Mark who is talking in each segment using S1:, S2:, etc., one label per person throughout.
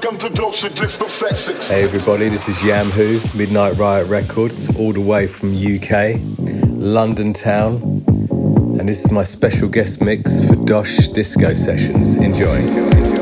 S1: Hey everybody, this is Yam Who, Midnight Riot Records, all the way from UK, London town, and this is my special guest mix for Doche Disco Sessions. Enjoy.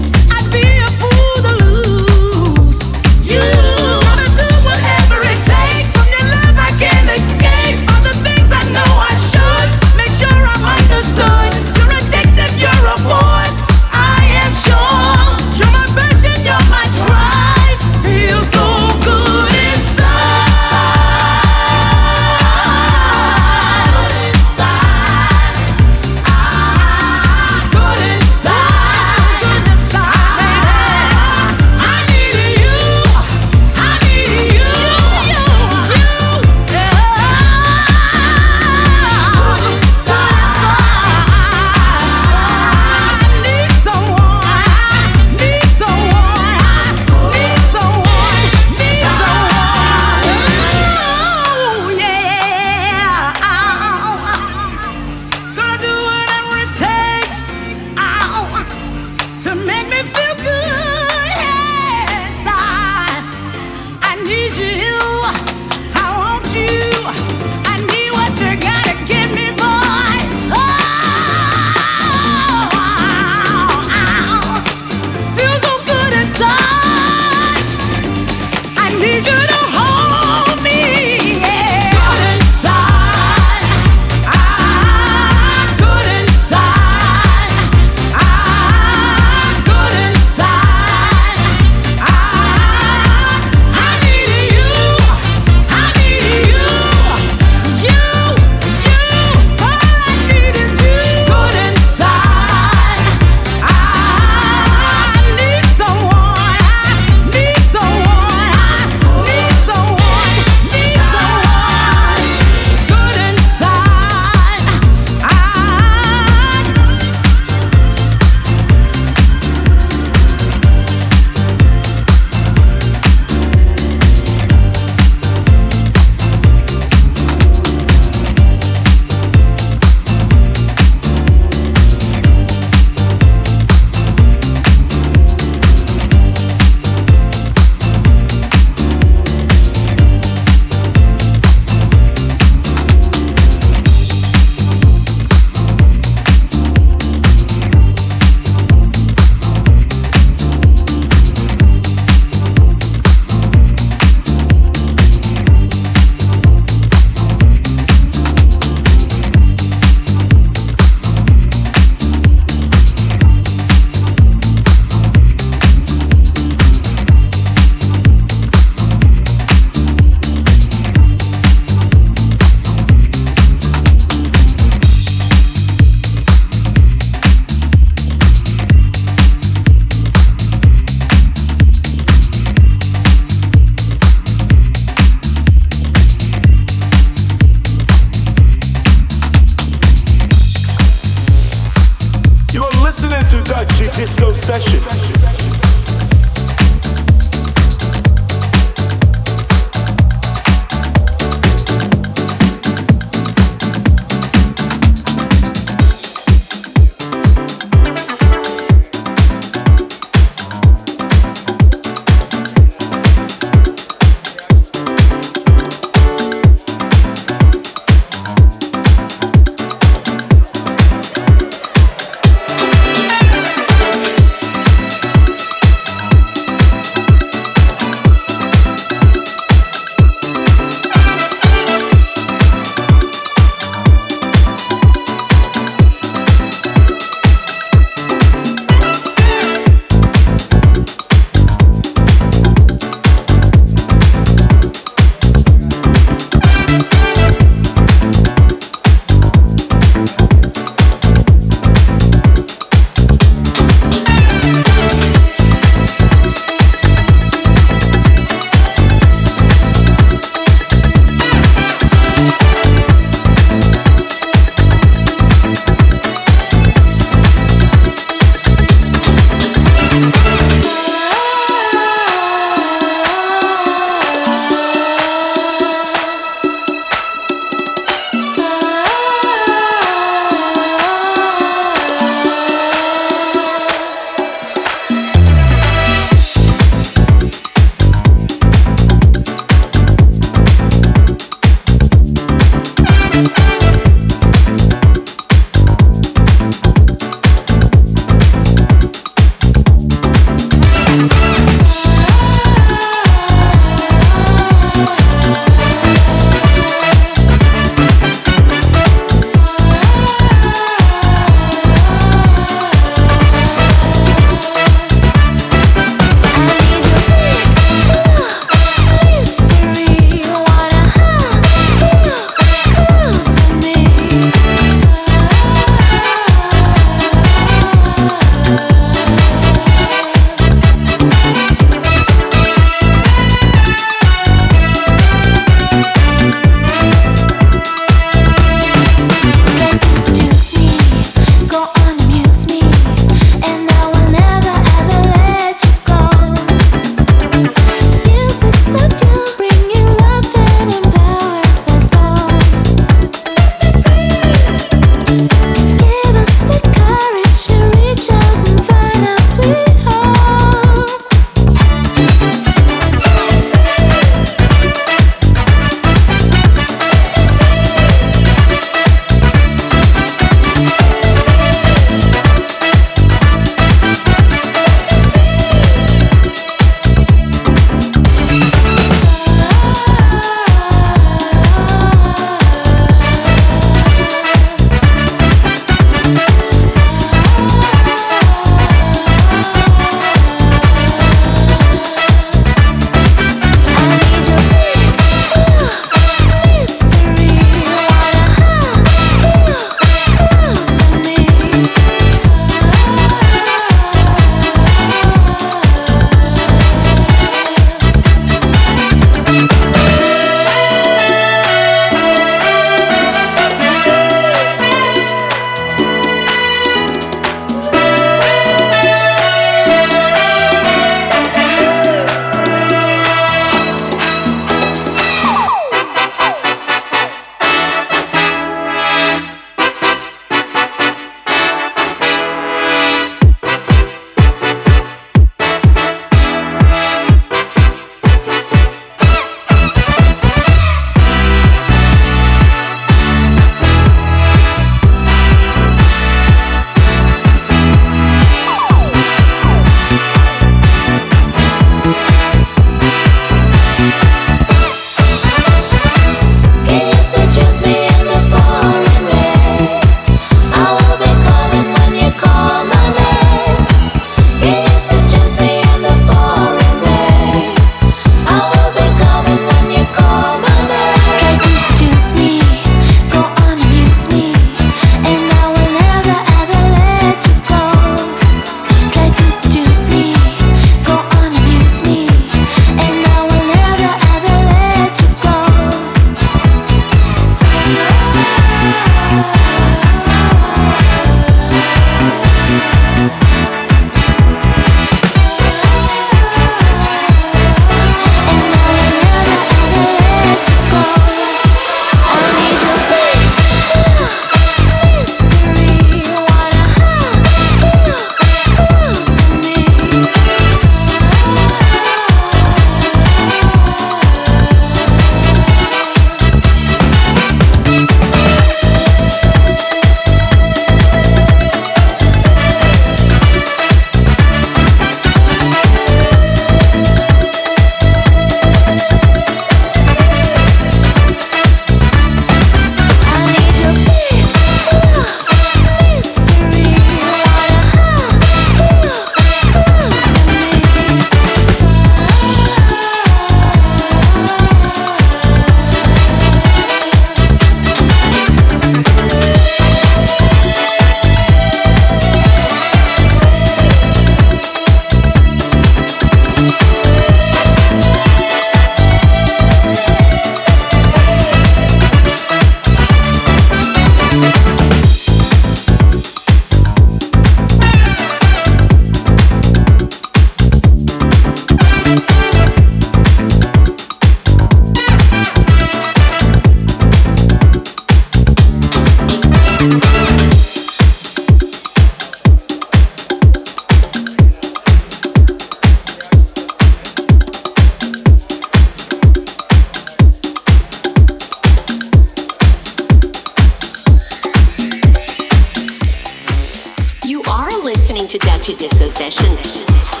S1: You
S2: are listening to Doche Disco Sessions.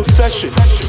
S2: session.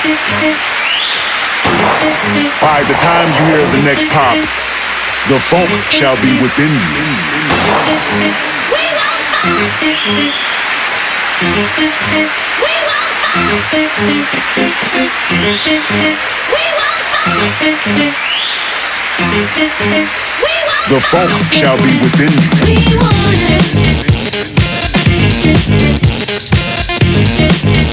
S2: By the time you hear the next pop, the funk shall be within you. We won't We won't The funk shall be within
S3: you.